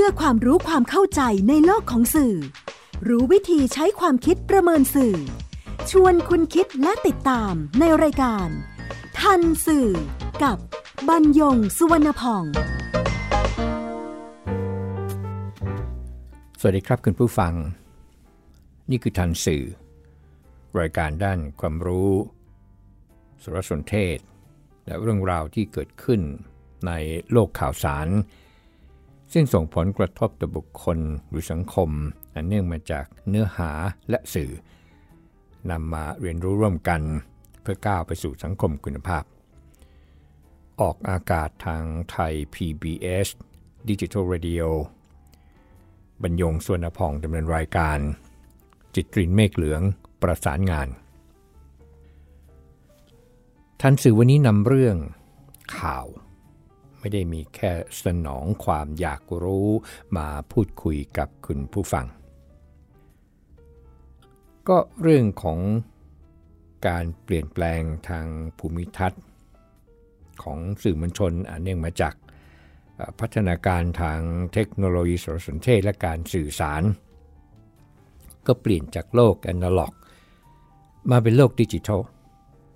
พื่อความรู้ความเข้าใจในโลกของสื่อ รู้วิธีใช้ความคิดประเมินสื่อ ชวนคุณคิดและติดตามในรายการ ทันสื่อ กับบรรยงสุวรรณพอง สวัสดีครับคุณผู้ฟัง นี่คือทันสื่อ รายการด้านความรู้สารสนเทศ และเรื่องราวที่เกิดขึ้นในโลกข่าวสาร ซึ่งส่งผลกระทบต่อบุคคลหรือสังคม อันเนื่องมาจากเนื้อหาและสื่อนำมาเรียนรู้ร่วมกัน เพื่อก้าวไปสู่สังคมคุณภาพ ออกอากาศทางไทย PBS Digital Radio บรรยงส่วนพองดำเนินรายการ จิตรินเมฆเหลืองประสานงานทันสื่อวันนี้นำเรื่องข่าว ไม่ได้มีแค่สนองความอยากรู้มาพูดคุยกับคุณผู้ฟัง ก็เรื่องของการเปลี่ยนแปลงทางภูมิทัศน์ ของสื่อมวลชนอันเนื่องมาจากพัฒนาการทางเทคโนโลยีสารสนเทศและการสื่อสาร ก็เปลี่ยนจากโลกแอนะล็อก มาเป็นโลกดิจิทัล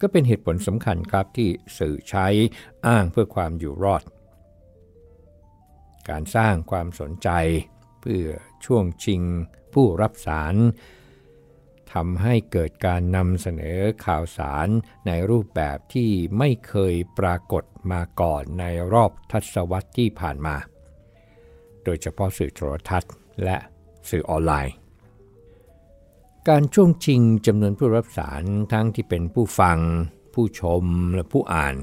ก็เป็นเหตุผลสำคัญครับที่สื่อใช้อ้างเพื่อความอยู่รอด การสร้างความสนใจ เพื่อช่วงชิงผู้รับสารทำให้เกิดการนำเสนอข่าวสารในรูปแบบที่ไม่เคยปรากฏมาก่อนในรอบทศวรรษที่ผ่านมา โดยเฉพาะสื่อโทรทัศน์และสื่อออนไลน์ การช่วงชิงจำนวนผู้รับสารทั้งที่เป็นผู้ฟัง ผู้ชมและผู้อ่าน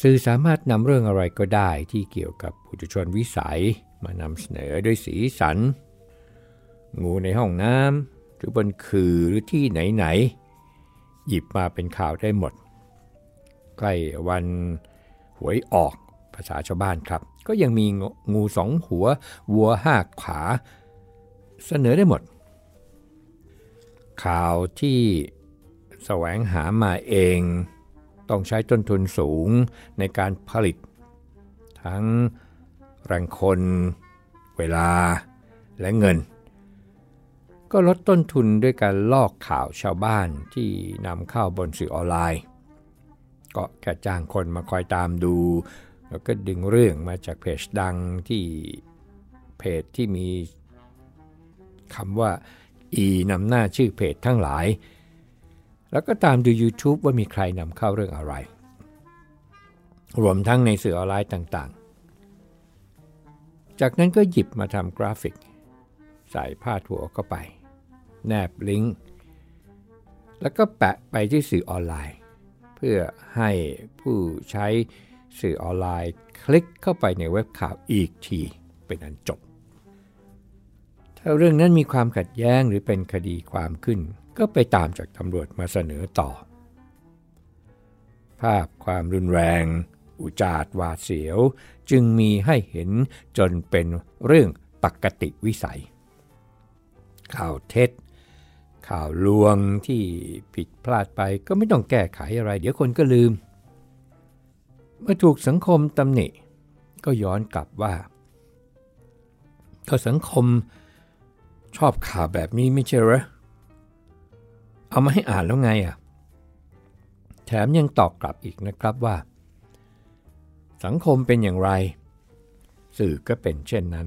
สื่อสามารถนำเรื่องอะไรก็ได้ที่เกี่ยวกับผู้ชนวิสัยมานำเสนอด้วยสีสัน งูในห้องน้ำหรือบนคือหรือที่ไหนๆหยิบมาเป็นข่าวได้หมด ใกล้วันหวยออกภาษาชาวบ้านครับ ก็ยังมีงูสองหัว วัวห้าขาเสนอได้หมด ข่าวที่แสวงหามาเอง ต้องใช้ต้นทุนสูงในการผลิต ทั้งแรงคน เวลา และเงิน ก็ลดต้นทุนด้วยการลอกข่าวชาวบ้านที่นำเข้าบนสื่อออนไลน์ ก็แค่จ้างคนมาคอยตามดู แล้วก็ดึงเรื่องมาจากเพจดังที่เพจที่มีคำว่า e นำหน้าชื่อเพจทั้งหลาย แล้วก็ตามดู YouTube ว่ามีใครนำเข้าเรื่องอะไร รวมทั้งในสื่อออนไลน์ต่างๆ จากนั้นก็หยิบมาทำกราฟิก ใส่พาดหัวเข้าไป แนบลิงก์ แล้วก็แปะไปที่สื่อออนไลน์ เพื่อให้ผู้ใช้สื่อออนไลน์ คลิกเข้าไปในเว็บข่าวอีกทีเป็นอันจบ ถ้าเรื่องนั้นมีความขัดแย้งหรือเป็นคดีความขึ้น ก็ไปตามจากตำรวจมาเสนอต่อ ภาพความรุนแรง อุจาดวาเสียวจึงมีให้เห็นจนเป็นเรื่องปกติวิสัย ข่าวเท็จ ข่าวลวงที่ผิดพลาดไปก็ไม่ต้องแก้ไขอะไร เดี๋ยวคนก็ลืม เมื่อถูกสังคมตำหนิก็ย้อนกลับว่า ก็สังคม ชอบข่าวแบบนี้ไม่ใช่หรอ เอามาให้อ่านแล้วไงอะ แถมยังตอบกลับอีกนะครับว่า สังคมเป็นอย่างไร สื่อก็เป็นเช่นนั้น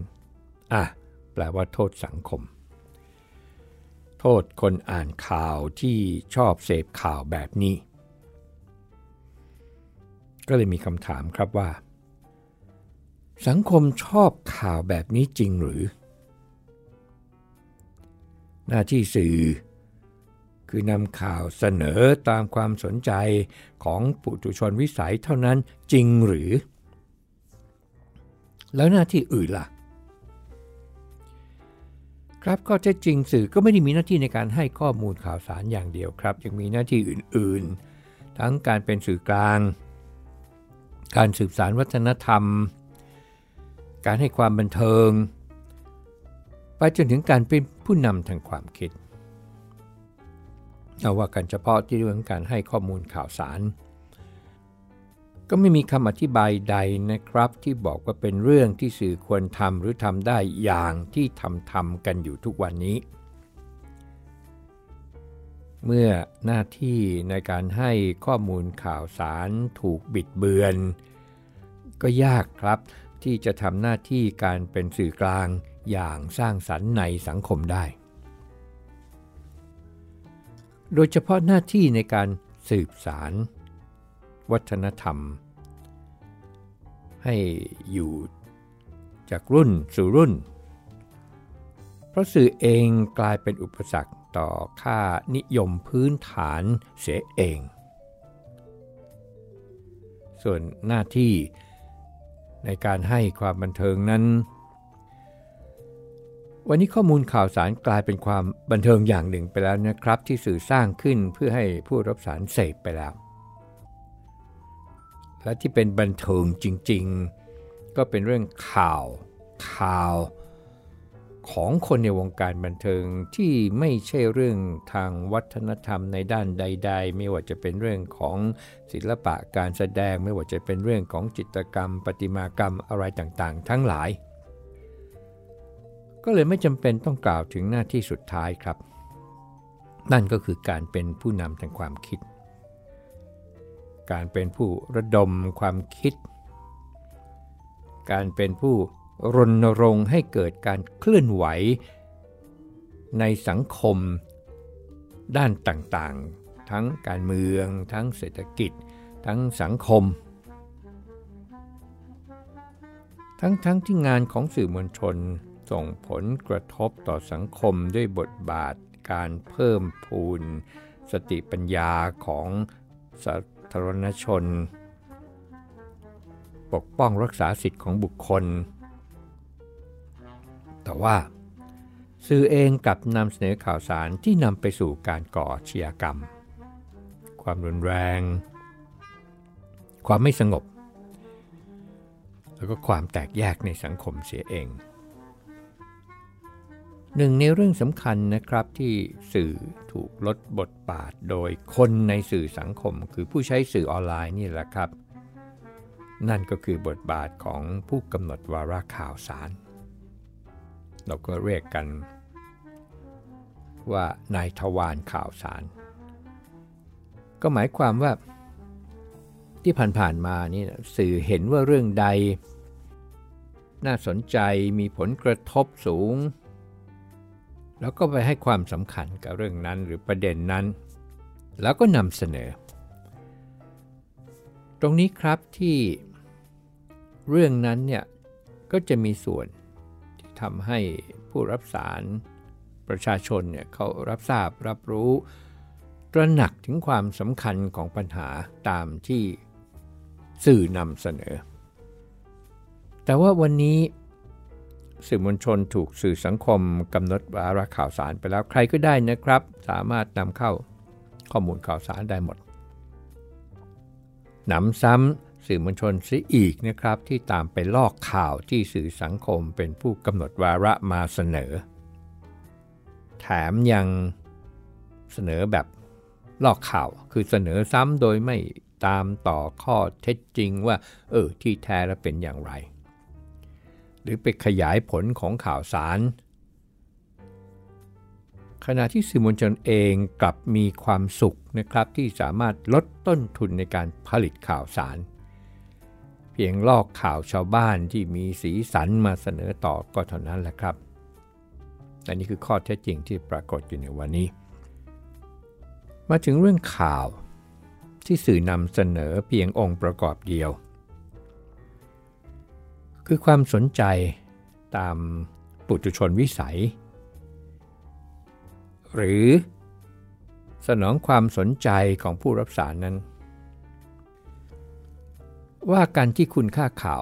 อะ แปลว่าโทษสังคม โทษคนอ่านข่าวที่ชอบเสพข่าวแบบนี้ ก็เลยมีคำถามครับว่า สังคมชอบข่าวแบบนี้จริงหรือ หน้าที่สื่อ คือนำข่าวเสนอตามความสนใจของปุถุชนวิสัยเท่านั้นจริงหรือ แล้วหน้าที่อื่นล่ะ ครับก็เท็จจริงสื่อก็ไม่ได้มีหน้าที่ในการให้ข้อมูลข่าวสารอย่างเดียวครับ ยังมีหน้าที่อื่น ๆ ทั้งการเป็นสื่อกลาง การสืบสารวัฒนธรรม การให้ความบันเทิง ไปจนถึงการเป็นผู้นำทางความคิด เอาว่ากันเฉพาะที่เรื่องการให้ข้อมูลข่าวสาร ก็ไม่มีคำอธิบายใดนะครับ ที่บอกว่าเป็นเรื่องที่สื่อควรทำหรือทำได้อย่างที่ทำทำกันอยู่ทุกวันนี้ เมื่อหน้าที่ในการให้ข้อมูลข่าวสารถูกบิดเบือน ก็ยากครับที่จะทำหน้าที่การเป็นสื่อกลาง อย่างสร้างสรรค์ในสังคมได้ โดยเฉพาะหน้าที่ในการสืบสาร วัฒนธรรม ให้อยู่จากรุ่นสู่รุ่น เพราะสื่อเองกลายเป็นอุปสรรคต่อค่านิยมพื้นฐานเสียเอง ส่วนหน้าที่ในการให้ความบันเทิงนั้น วันนี้ข้อมูลข่าวสารกลายเป็นความบันเทิงอย่างหนึ่งไปแล้วนะครับ ที่สื่อสร้างขึ้นเพื่อให้ผู้รับสารเสพไปแล้ว และที่เป็นบันเทิงจริง ๆ ก็เป็นเรื่องข่าวข่าวของคนในวงการบันเทิงที่ไม่ใช่เรื่องทางวัฒนธรรมในด้านใด ๆ ไม่ว่าจะเป็นเรื่องของศิลปะการแสดง ไม่ว่าจะเป็นเรื่องของจิตรกรรม ประติมากรรมอะไรต่างๆ ทั้งหลาย ก็เลยไม่จำเป็นต้องกล่าวถึงหน้าที่สุดท้ายครับ นั่นก็คือการเป็นผู้นำทางความคิด การเป็นผู้ระดมความคิด การเป็นผู้รณรงค์ให้เกิดการเคลื่อนไหว ในสังคม ด้านต่างๆ ทั้งการเมือง ทั้งเศรษฐกิจ ทั้งสังคม ทั้งๆทที่งานของสื่อมวลชน ส่งผลกระทบต่อสังคมด้วยบทบาทการเพิ่มพูน สติปัญญาของสาธารณชน ปกป้องรักษาสิทธิของบุคคล แต่ว่าสื่อเองกลับนำเสนอข่าวสารที่นำไปสู่การก่อเชียกรรม ความรุนแรง ความไม่สงบ แล้วก็ความแตกแยกในสังคมเสียเอง หนึ่งในเรื่องสำคัญนะครับที่สื่อถูกลดบทบาทโดยคนในสื่อสังคม คือผู้ใช้สื่อออนไลน์นี่แหละครับ นั่นก็คือบทบาทของผู้กำหนดวาระข่าวสาร เราก็เรียกกันว่านายทวารข่าวสาร ก็หมายความว่าที่ผ่านๆมานี่สื่อเห็นว่าเรื่องใด น่าสนใจมีผลกระทบสูง แล้วก็ไปให้ความสำคัญกับเรื่องนั้นหรือประเด็นนั้น แล้วก็นำเสนอ ตรงนี้ครับที่เรื่องนั้นเนี่ยก็จะมีส่วนที่ทำให้ผู้รับสารประชาชนเนี่ยเขารับทราบรับรู้ ตระหนักถึงความสำคัญของปัญหาตามที่สื่อนำเสนอ แต่ว่าวันนี้ สื่อมวลชนถูกสื่อสังคมกำหนดวาระข่าวสารไปแล้วใครก็ได้นะครับ สามารถนำเข้าข้อมูลข่าวสารได้หมดหนำซ้ำสื่อมวลชนซิอีกนะครับที่ตามไปลอกข่าวที่สื่อสังคมเป็นผู้กำหนดวาระมาเสนอ แถมยังเสนอแบบลอกข่าว คือเสนอซ้ำโดยไม่ตามต่อข้อเท็จจริงว่าเออที่แท้แล้วเป็นอย่างไร หรือไปขยายผลของข่าวสาร ขณะที่สื่อมวลชนเองกลับมีความสุขนะครับที่สามารถลดต้นทุนในการผลิตข่าวสาร เพียงลอกข่าวชาวบ้านที่มีสีสันมาเสนอต่อก็เท่านั้นแหละครับอันนี้คือข้อเท็จจริงที่ปรากฏอยู่ในวันนี้ มาถึงเรื่องข่าวที่สื่อนำเสนอเพียงองค์ประกอบเดียว คือความสนใจตามปุถุชนวิสัย หรือสนองความสนใจของผู้รับสารนั้น ว่าการที่คุณค่าข่าว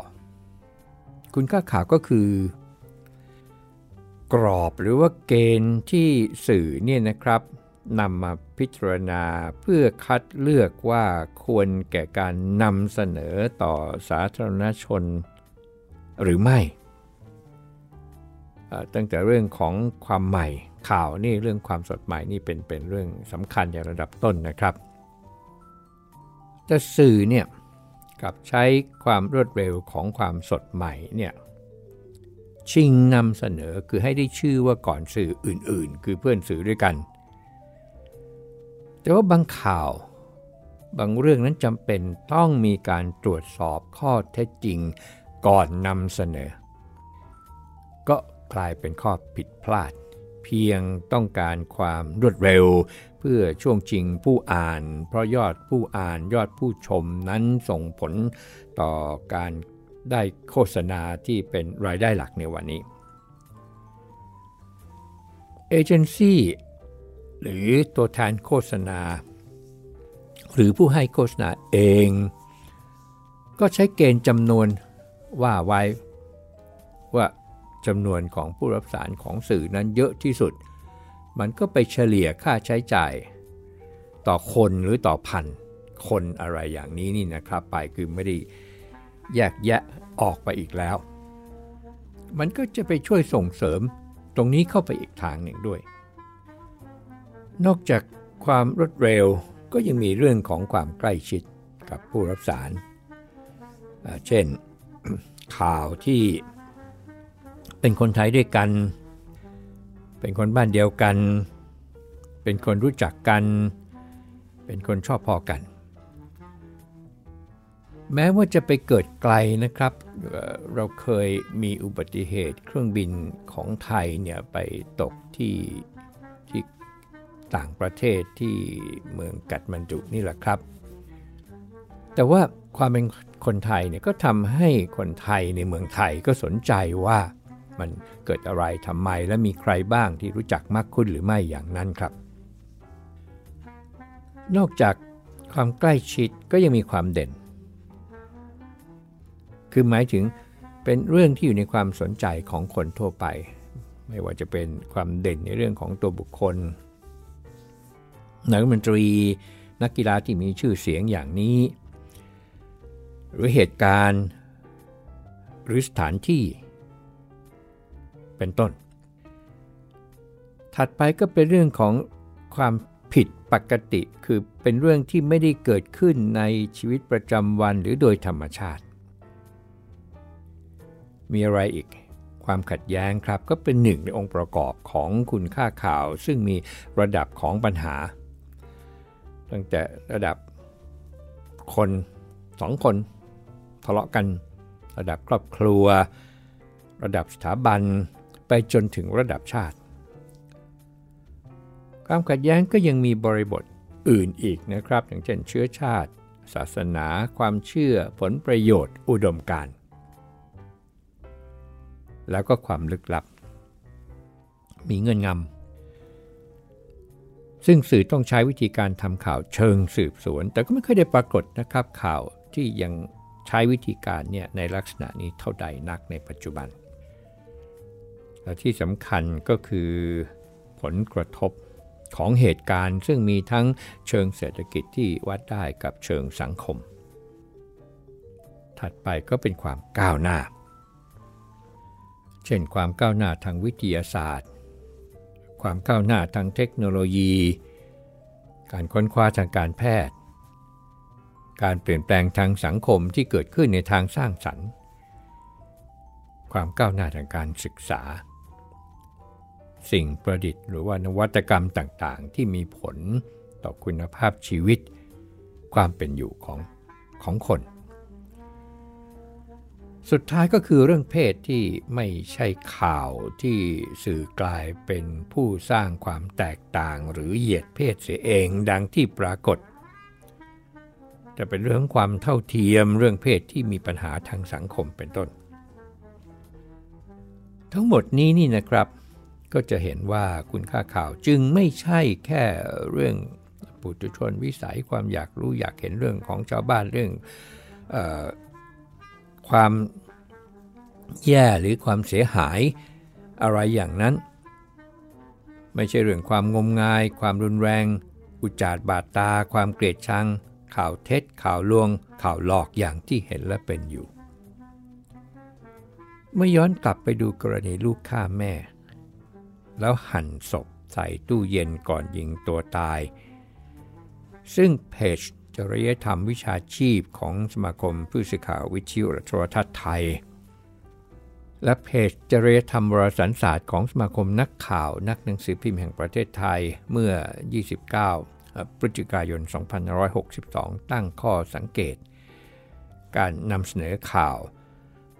คุณค่าข่าวก็คือ กรอบหรือว่าเกณฑ์ที่สื่อเนี่ยนะครับนำมาพิจารณาเพื่อคัดเลือกว่าควรแก่การนำเสนอต่อสาธารณชน หรือไม่ตั้งแต่เรื่องของความใหม่ข่าวนี่เรื่องความสดใหม่นี่เป็นเป็นเรื่องสำคัญอย่างระดับต้นนะครับแต่สื่อเนี่ยกับใช้ความรวดเร็วของความสดใหม่เนี่ยชิงนำเสนอคือให้ได้ชื่อว่าก่อนสื่ออื่นๆ คือเพื่อนสื่อด้วยกัน แต่ว่าบางข่าวบางเรื่องนั้นจำเป็นต้องมีการตรวจสอบข้อเท็จจริง ก่อนนำเสนอ ก็กลายเป็นข้อผิดพลาด เพียงต้องการความรวดเร็ว เพื่อช่วงจริงผู้อ่าน เพราะยอดผู้อ่านยอดผู้ชมนั้นส่งผลต่อการได้โฆษณาที่เป็นรายได้หลักในวันนี้เอเจนซี่หรือตัวแทนโฆษณา หรือผู้ให้โฆษณาเอง ก็ใช้เกณฑ์จำนวน ว่าไว้ว่าจำนวนของผู้รับสารของสื่อนั้นเยอะที่สุด มันก็ไปเฉลี่ยค่าใช้จ่าย ต่อคนหรือต่อพันคนอะไรอย่างนี้นี่นะครับ ไปคือไม่ได้แยกแยะออกไปอีกแล้ว มันก็จะไปช่วยส่งเสริมตรงนี้เข้าไปอีกทางหนึ่งด้วย นอกจากความรวดเร็วก็ยังมีเรื่องของความใกล้ชิดกับผู้รับสาร เช่น ข่าวที่เป็นคนไทยด้วยกัน เป็นคนบ้านเดียวกัน เป็นคนรู้จักกัน เป็นคนชอบพอกัน แม้ว่าจะไปเกิดไกลนะครับ เราเคยมีอุบัติเหตุเครื่องบินของไทยเนี่ยไปตกที่ที่ต่างประเทศที่เมืองกัดมันดุนี่แหละครับ แต่ว่าความเป็นคนไทยเนี่ยก็ทำให้คนไทยในเมืองไทยก็สนใจว่ามันเกิดอะไรทำไมและมีใครบ้างที่รู้จักมากขึ้นหรือไม่อย่างนั้นครับ นอกจากความใกล้ชิดก็ยังมีความเด่น คือหมายถึงเป็นเรื่องที่อยู่ในความสนใจของคนทั่วไป ไม่ว่าจะเป็นความเด่นในเรื่องของตัวบุคคลนักมนตรี นักกีฬาที่มีชื่อเสียงอย่างนี้ หรือเหตุการณ์ หรือสถานที่ เป็นต้น ถัดไปก็เป็นเรื่องของความผิดปกติคือเป็นเรื่องที่ไม่ได้เกิดขึ้นในชีวิตประจำวันหรือโดยธรรมชาติ มีอะไรอีกความขัดแย้งครับก็เป็นหนึ่งในองค์ประกอบของคุณค่าข่าว ซึ่งมีระดับของปัญหา ตั้งแต่ระดับคนสองคน ทะเลาะกัน ระดับครอบครัว ระดับสถาบันไปจนถึงระดับชาติ ความขัดแย้งก็ยังมีบริบทอื่นอีกนะครับ อย่างเช่นเชื้อชาติ ศาสนา ความเชื่อผลประโยชน์ อุดมการณ์แล้วก็ความลึกลับ มีเงื่อนงำซึ่งสื่อต้องใช้วิธีการทำข่าวเชิงสืบสวน แต่ก็ไม่เคยได้ปรากฏนะครับข่าวที่ยัง ใช้วิธีการเนี่ยในลักษณะนี้เท่าใดนักในปัจจุบัน และที่สำคัญก็คือผลกระทบของเหตุการณ์ซึ่งมีทั้งเชิงเศรษฐกิจที่วัดได้กับเชิงสังคม ถัดไปก็เป็นความก้าวหน้า เช่นความก้าวหน้าทางวิทยาศาสตร์ ความก้าวหน้าทางเทคโนโลยี การค้นคว้าทางการแพทย์ การเปลี่ยนแปลงทางสังคมที่เกิดขึ้นในทางสร้างสรรค์ ความก้าวหน้าทางการศึกษา สิ่งประดิษฐ์หรือว่านวัตกรรมต่างๆ ที่มีผลต่อคุณภาพชีวิต ความเป็นอยู่ของของคน สุดท้ายก็คือเรื่องเพศที่ไม่ใช่ข่าวที่สื่อกลายเป็นผู้สร้างความแตกต่างหรือเหยียดเพศเสียเองดังที่ปรากฏ จะเป็นเรื่องความเท่าเทียมเรื่องเพศที่มีปัญหาทางสังคมเป็นต้น ทั้งหมดนี้นี่นะครับ ก็จะเห็นว่าคุณค่าข่าวจึงไม่ใช่แค่เรื่องปุถุชนวิสัยความอยากรู้อยากเห็นเรื่องของชาวบ้านเรื่องความแย่หรือความเสียหายอะไรอย่างนั้น ไม่ใช่เรื่องความงมงาย ความรุนแรง อุจารบาดตา ความเกลียดชัง ข่าวเท็จข่าวลวง ข่าวหลอกอย่างที่เห็นและเป็นอยู่ เมื่อย้อนกลับไปดูกรณีลูกฆ่าแม่ แล้วหั่นศพใส่ตู้เย็นก่อนยิงตัวตาย ซึ่งเพจจริยธรรมวิชาชีพของสมาคมผู้สื่อข่าววิทยุโทรทัศน์ไทย และเพจจริยธรรมวารสารศาสตร์ของสมาคมนักข่าวนักหนังสือพิมพ์แห่งประเทศไทยเมื่อ 29 พฤศจิกายน 2562 ตั้งข้อสังเกต การนำเสนอข่าว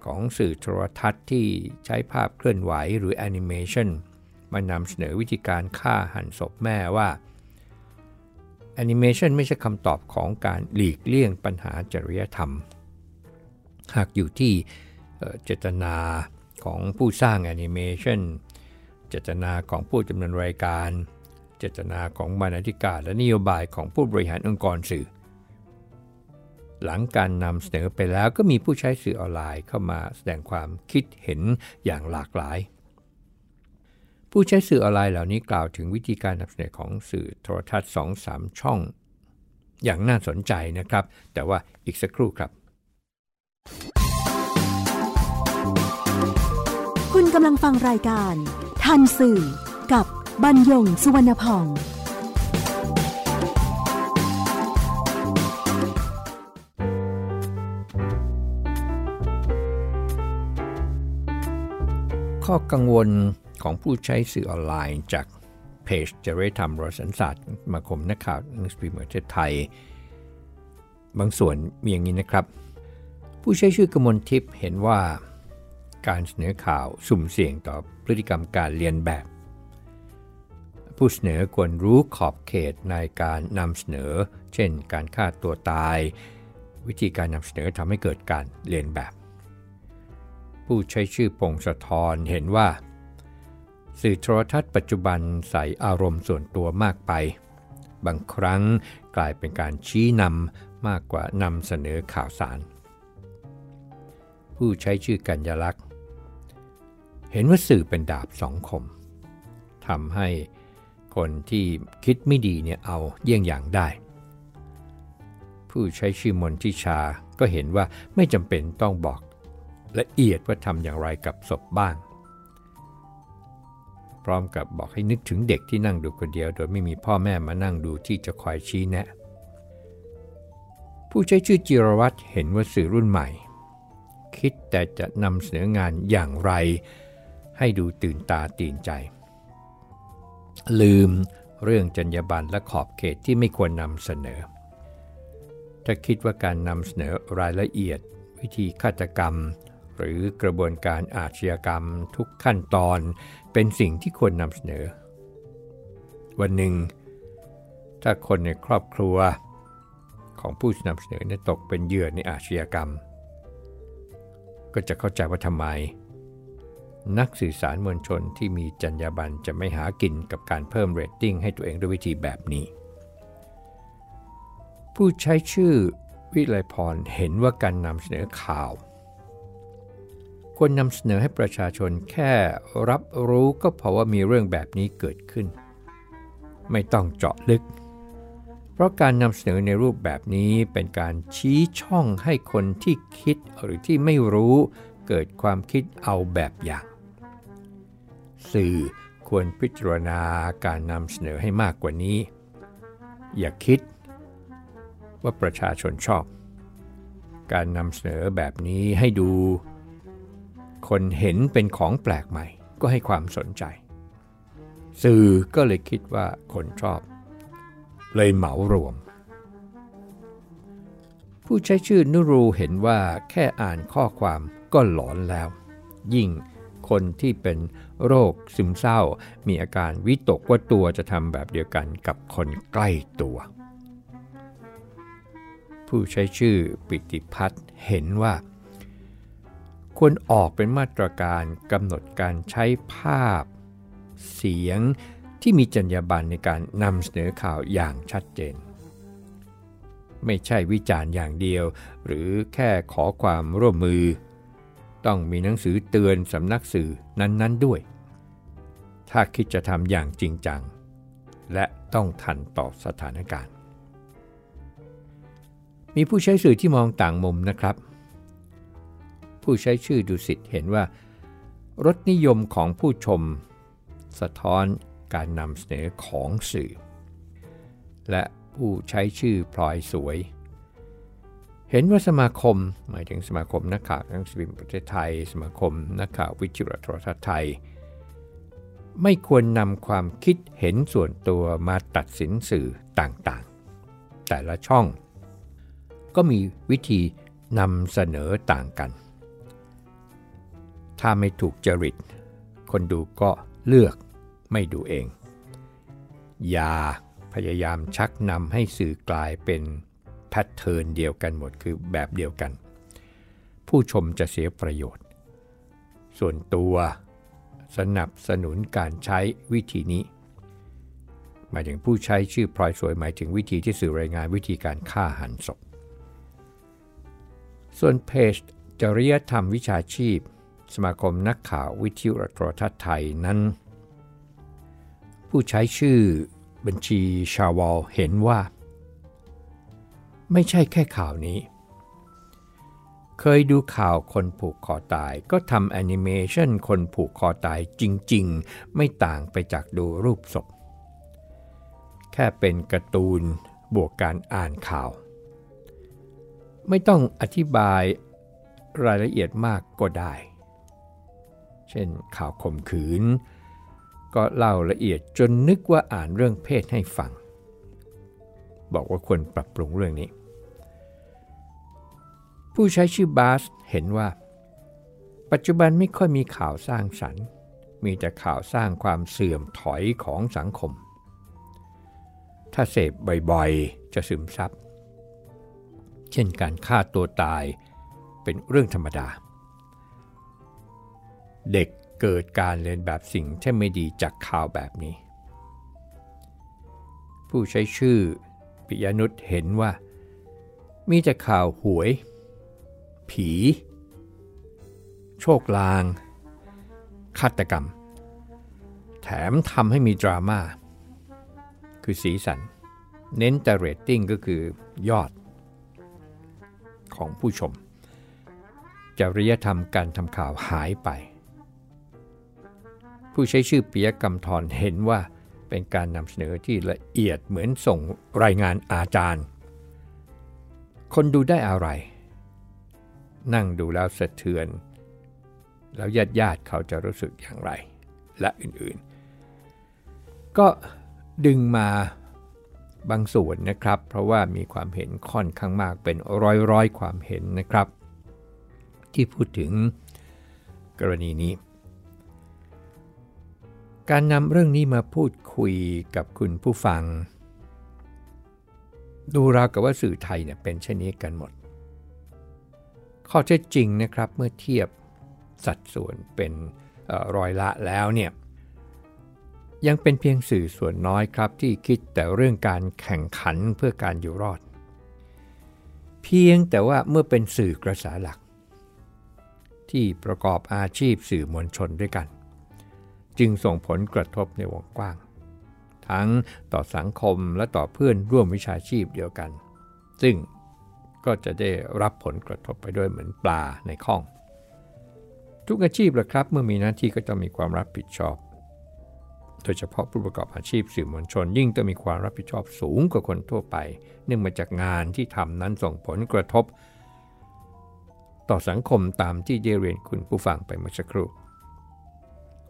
ของสื่อโทรทัศน์ที่ใช้ภาพเคลื่อนไหวหรือแอนิเมชันมานำเสนอวิธีการฆ่าหั่นศพแม่ว่าแอนิเมชันไม่ใช่คำตอบของการหลีกเลี่ยงปัญหาจริยธรรม หากอยู่ที่เจตนาของผู้สร้างแอนิเมชันเจตนาของผู้ดำเนินรายการ เจตนาของบรรณาธิการและนโยบายของผู้บริหารองค์กรสื่อ หลังการนำเสนอไปแล้วก็มีผู้ใช้สื่อออนไลน์เข้ามาแสดงความคิดเห็นอย่างหลากหลาย ผู้ใช้สื่อออนไลน์เหล่านี้กล่าวถึงวิธีการนำเสนอของสื่อโทรทัศน์2-3 ช่อง อย่างน่าสนใจนะครับ แต่ว่าอีกสักครู่ครับคุณกำลังฟังรายการ ทันสื่อกับ บรรยงสุวรรณพอง ข้อกังวลของผู้ใช้สื่อออนไลน์จากเพจจริยธรรมรสันศาสตร์มาคมนักข่าวนังสือมพ์ประเทศไทย บางส่วนมีอย่างนี้นะครับ ผู้ใช้ชื่อกมลทิพย์เห็นว่าการเสนอข่าวสุ่มเสี่ยงต่อพฤติกรรมการเรียนแบบ ผู้เสนอควรรู้ขอบเขตในการนำเสนอ เช่น การฆ่าตัวตาย วิธีการนำเสนอทำให้เกิดการเรียนแบบ ผู้ใช้ชื่อพงศธรเห็นว่า สื่อโทรทัศน์ปัจจุบันใส่อารมณ์ส่วนตัวมากไป บางครั้งกลายเป็นการชี้นำมากกว่านำเสนอข่าวสาร ผู้ใช้ชื่อกัญญลักษณ์ เห็นว่าสื่อเป็นดาบสองคมทำให้ คนที่คิดไม่ดีเนี่ยเอาเยี่ยงอย่างได้ ผู้ใช้ชื่อมนทิชาก็เห็นว่าไม่จำเป็นต้องบอกละเอียดว่าทำอย่างไรกับศพบ้าง พร้อมกับบอกให้นึกถึงเด็กที่นั่งดูคนเดียว โดยไม่มีพ่อแม่มานั่งดูที่จะคอยชี้แนะ ผู้ใช้ชื่อจิรวัตรเห็นว่าสื่อรุ่นใหม่ คิดแต่จะนำเสนองานอย่างไร ให้ดูตื่นตาตื่นใจ ลืมเรื่องจรรยาบรรณและขอบเขตที่ไม่ควรนำเสนอ ถ้าคิดว่าการนำเสนอรายละเอียด วิธีฆาตกรรม หรือกระบวนการอาชญากรรมทุกขั้นตอน เป็นสิ่งที่ควรนำเสนอ วันหนึ่ง ถ้าคนในครอบครัว ของผู้นำเสนอตกเป็นเหยื่อในอาชญากรรม ก็จะเข้าใจว่าทำไม นักสื่อสารมวลชนที่มีจรรยาบรรณจะไม่หากินกับการเพิ่มเรตติ้งให้ตัวเองด้วยวิธีแบบนี้ ผู้ใช้ชื่อวิไลพรเห็นว่าการนำเสนอข่าวควรนำเสนอให้ประชาชนแค่รับรู้ก็พอว่ามีเรื่องแบบนี้เกิดขึ้น ไม่ต้องเจาะลึก เพราะการนำเสนอในรูปแบบนี้เป็นการชี้ช่องให้คนที่คิดหรือที่ไม่รู้เกิดความคิดเอาแบบอย่าง สื่อควรพิจารณาการนำเสนอให้มากกว่านี้ อย่าคิดว่าประชาชนชอบ การนำเสนอแบบนี้ให้ดู คนเห็นเป็นของแปลกใหม่ ก็ให้ความสนใจ สื่อก็เลยคิดว่าคนชอบ เลยเหมารวม ผู้ใช้ชื่อนุรูเห็นว่าแค่อ่านข้อความก็หลอนแล้ว ยิ่ง คนที่เป็นโรคซึมเศร้า มีอาการวิตกว่าตัวจะทำแบบเดียวกันกับคนใกล้ตัว ผู้ใช้ชื่อปิติพัฒน์เห็นว่าควรออกเป็นมาตรการกำหนดการใช้ภาพ เสียงที่มีจรรยาบรรณในการนำเสนอข่าวอย่างชัดเจน ไม่ใช่วิจารณ์อย่างเดียว หรือแค่ขอความร่วมมือ ต้องมีหนังสือเตือนสำนักสื่อนั้นๆด้วย ถ้าคิดจะทำอย่างจริงจัง และต้องทันต่อสถานการณ์ มีผู้ใช้สื่อที่มองต่างมุมนะครับ ผู้ใช้ชื่อดุสิตเห็นว่า รสนิยมของผู้ชม สะท้อนการนำเสนอของสื่อ และผู้ใช้ชื่อพลอยสวย เห็นว่าสมาคม หมายถึงสมาคมนักข่าวหนังสือพิมพ์ประเทศไทย สมาคมนักข่าววิจิตรโทรทัศน์ไทย ไม่ควรนำความคิดเห็นส่วนตัวมาตัดสินสื่อต่างๆ แต่ละช่อง ก็มีวิธีนำเสนอต่างกัน ถ้าไม่ถูกจริต คนดูก็เลือกไม่ดูเอง อย่าพยายามชักนำให้สื่อกลายเป็น แพทเทิร์นเดียวกันหมดคือแบบเดียวกัน ผู้ชมจะเสียประโยชน์ ส่วนตัวสนับสนุนการใช้วิธีนี้ หมายถึงผู้ใช้ชื่อพลอยสวยหมายถึงวิธีที่สื่อรายงานวิธีการฆ่าหันศพ ส่วนเพจจริยธรรมวิชาชีพ สมาคมนักข่าววิทยุโทรทัศน์ไทยนั้น ผู้ใช้ชื่อบัญชีชาวอลเห็นว่า ไม่ใช่แค่ข่าวนี้ เคยดูข่าวคนผูกคอตายก็ทำแอนิเมชันคนผูกคอตายจริง ๆ ไม่ต่างไปจากดูรูปศพ แค่เป็นการ์ตูนบวกการอ่านข่าว ไม่ต้องอธิบายรายละเอียดมากก็ได้ เช่นข่าวข่มขืน ก็เล่าละเอียดจนนึกว่าอ่านเรื่องเพศให้ฟัง บอกว่าควรปรับปรุงเรื่องนี้ ผู้ใช้ชื่อบาสเห็นว่า ปัจจุบันไม่ค่อยมีข่าวสร้างสรรค์ มีแต่ข่าวสร้างความเสื่อมถอยของสังคม ถ้าเสพบ่อยๆ จะซึมซับ เช่นการฆ่าตัวตายเป็นเรื่องธรรมดา เด็กเกิดการเรียนแบบสิ่งที่ไม่ดีจากข่าวแบบนี้ ผู้ใช้ชื่อปิยนุษเห็นว่า มีแต่ข่าวหวย ผี โชคลาง ฆาตกรรม แถมทำให้มีดราม่า คือสีสัน เน้นแต่เรตติ้งก็คือยอด ของผู้ชม จริยธรรมการทำข่าวหายไป ผู้ใช้ชื่อปียกรรมทรเห็นว่าเป็นการนำเสนอที่ละเอียดเหมือนส่งรายงานอาจารย์ คนดูได้อะไร นั่งดูแล้วสะเทือน แล้วญาติญาติเขาจะรู้สึกอย่างไร และอื่นๆ ก็ดึงมาบางส่วนนะครับ เพราะว่ามีความเห็นค่อนข้างมากเป็นร้อยๆความเห็นนะครับ ที่พูดถึงกรณีนี้ การนำเรื่องนี้มาพูดคุยกับคุณผู้ฟัง ดูราวกับว่าสื่อไทยเนี่ยเป็นเช่นนี้กันหมด ข้อเท็จจริงนะครับเมื่อเทียบสัดส่วนเป็นรอยละแล้วเนี่ยยังเป็นเพียงสื่อส่วนน้อยครับที่คิดแต่เรื่องการแข่งขันเพื่อการอยู่รอด เพียงแต่ว่าเมื่อเป็นสื่อกระแสหลัก ที่ประกอบอาชีพสื่อมวลชนด้วยกัน จึงส่งผลกระทบในวงกว้าง ทั้งต่อสังคมและต่อเพื่อนร่วมวิชาชีพเดียวกัน ซึ่ง ก็จะได้รับผลกระทบไปด้วยเหมือนปลาในข้อง ทุกอาชีพละครับเมื่อมีหน้าที่ก็ต้องมีความรับผิดชอบ โดยเฉพาะผู้ประกอบอาชีพสื่อมวลชน ยิ่งต้องมีความรับผิดชอบสูงกว่าคนทั่วไป เนื่องมาจากงานที่ทำนั้นส่งผลกระทบ ต่อสังคมตามที่ได้เรียนคุณผู้ฟังไปเมื่อสักครู่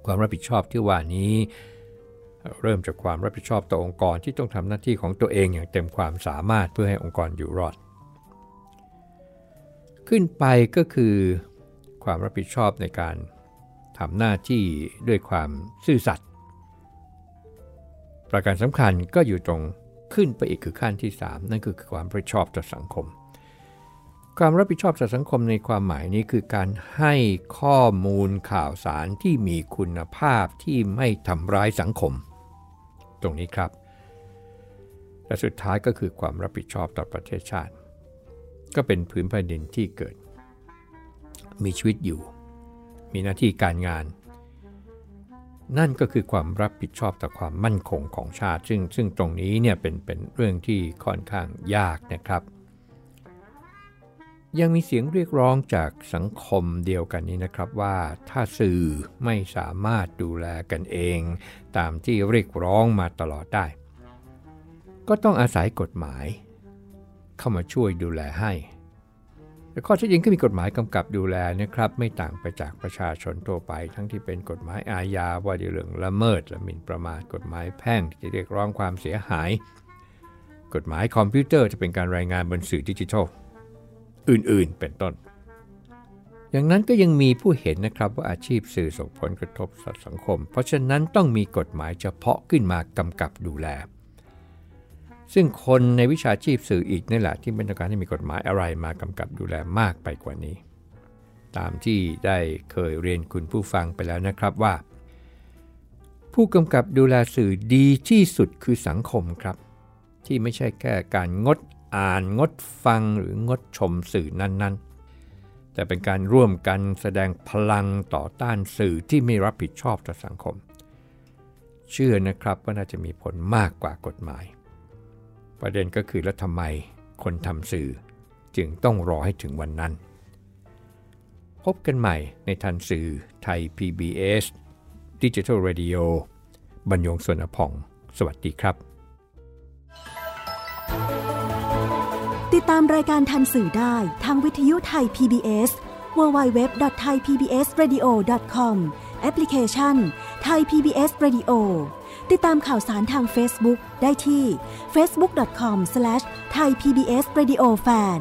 ความรับผิดชอบที่ว่านี้ เริ่มจากความรับผิดชอบต่อองค์กรที่ต้องทำหน้าที่ของตัวเองอย่างเต็มความสามารถเพื่อให้องค์กรอยู่รอด ขึ้นไปก็คือความรับผิดชอบในการทำหน้าที่ด้วยความซื่อสัตย์ประการสำคัญก็อยู่ตรงขึ้นไปอีกคือขั้นที่ 3 นั่นคือความรับผิดชอบต่อสังคม ความรับผิดชอบต่อสังคมในความหมายนี้คือการให้ข้อมูลข่าวสารที่มีคุณภาพที่ไม่ทำร้ายสังคม ตรงนี้ครับ และสุดท้ายก็คือความรับผิดชอบต่อประเทศชาติ ก็เป็นพื้นแผ่นดินที่เกิด มีชีวิตอยู่ มีหน้าที่การงาน นั่นก็คือความรับผิดชอบต่อความมั่นคงของชาติ ซึ่งซึ่งตรงนี้เนี่ยเป็นเป็นเรื่องที่ค่อนข้างยากนะครับ ยังมีเสียงเรียกร้องจากสังคมเดียวกันนี้นะครับว่าถ้าสื่อไม่สามารถดูแลกันเอง ตามที่เรียกร้องมาตลอดได้ ก็ต้องอาศัยกฎหมาย เข้ามาช่วยดูแลให้ แต่ข้อที่จริงก็มีกฎหมายกำกับดูแลนะครับ ไม่ต่างไปจากประชาชนทั่วไป ทั้งที่เป็นกฎหมายอาญาว่าด้วยเรื่องละเมิดละหมิ่นประมาทกฎหมายแพ่งที่จะเรียกร้องความเสียหาย กฎหมายคอมพิวเตอร์จะเป็นการรายงานบนสื่อดิจิทัล อื่นๆ เป็นต้นอย่างนั้นก็ยังมีผู้เห็นนะครับว่าอาชีพสื่อส่งผลกระทบสังคม เพราะฉะนั้นต้องมีกฎหมายเฉพาะขึ้นมากำกับดูแล ซึ่งคนในวิชาชีพสื่ออีกนี่แหละที่เป็นต้องการให้มีกฎหมายอะไรมากำกับดูแลมากไปกว่านี้ ตามที่ได้เคยเรียนคุณผู้ฟังไปแล้วนะครับว่า ผู้กำกับดูแลสื่อดีที่สุดคือสังคมครับ ที่ไม่ใช่แค่การงดอ่านงดฟังหรืองดชมสื่อนั้นๆ แต่เป็นการร่วมกันแสดงพลังต่อต้านสื่อที่ไม่รับผิดชอบต่อสังคม เชื่อนะครับว่าน่าจะมีผลมากกว่ากฎหมาย ประเด็นก็คือแล้วทำไมคนทำสื่อจึงต้องรอให้ถึงวันนั้น พบกันใหม่ในทันสื่อไทย PBS Digital Radio บรรยงสวนพอง สวัสดีครับ ติดตามรายการทันสื่อได้ทางวิทยุไทย PBS www.thaipbsradio.com แอปพลิเคชัน Thai PBS Radio ติดตามข่าวสารทาง Facebook ได้ที่ facebook.com/thaipbsradiofan